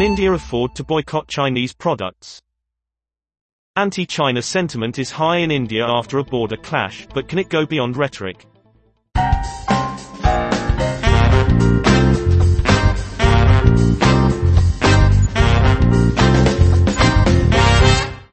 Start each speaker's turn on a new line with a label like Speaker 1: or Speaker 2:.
Speaker 1: Can India afford to boycott Chinese products? Anti-China sentiment is high in India after a border clash, but can it go beyond rhetoric?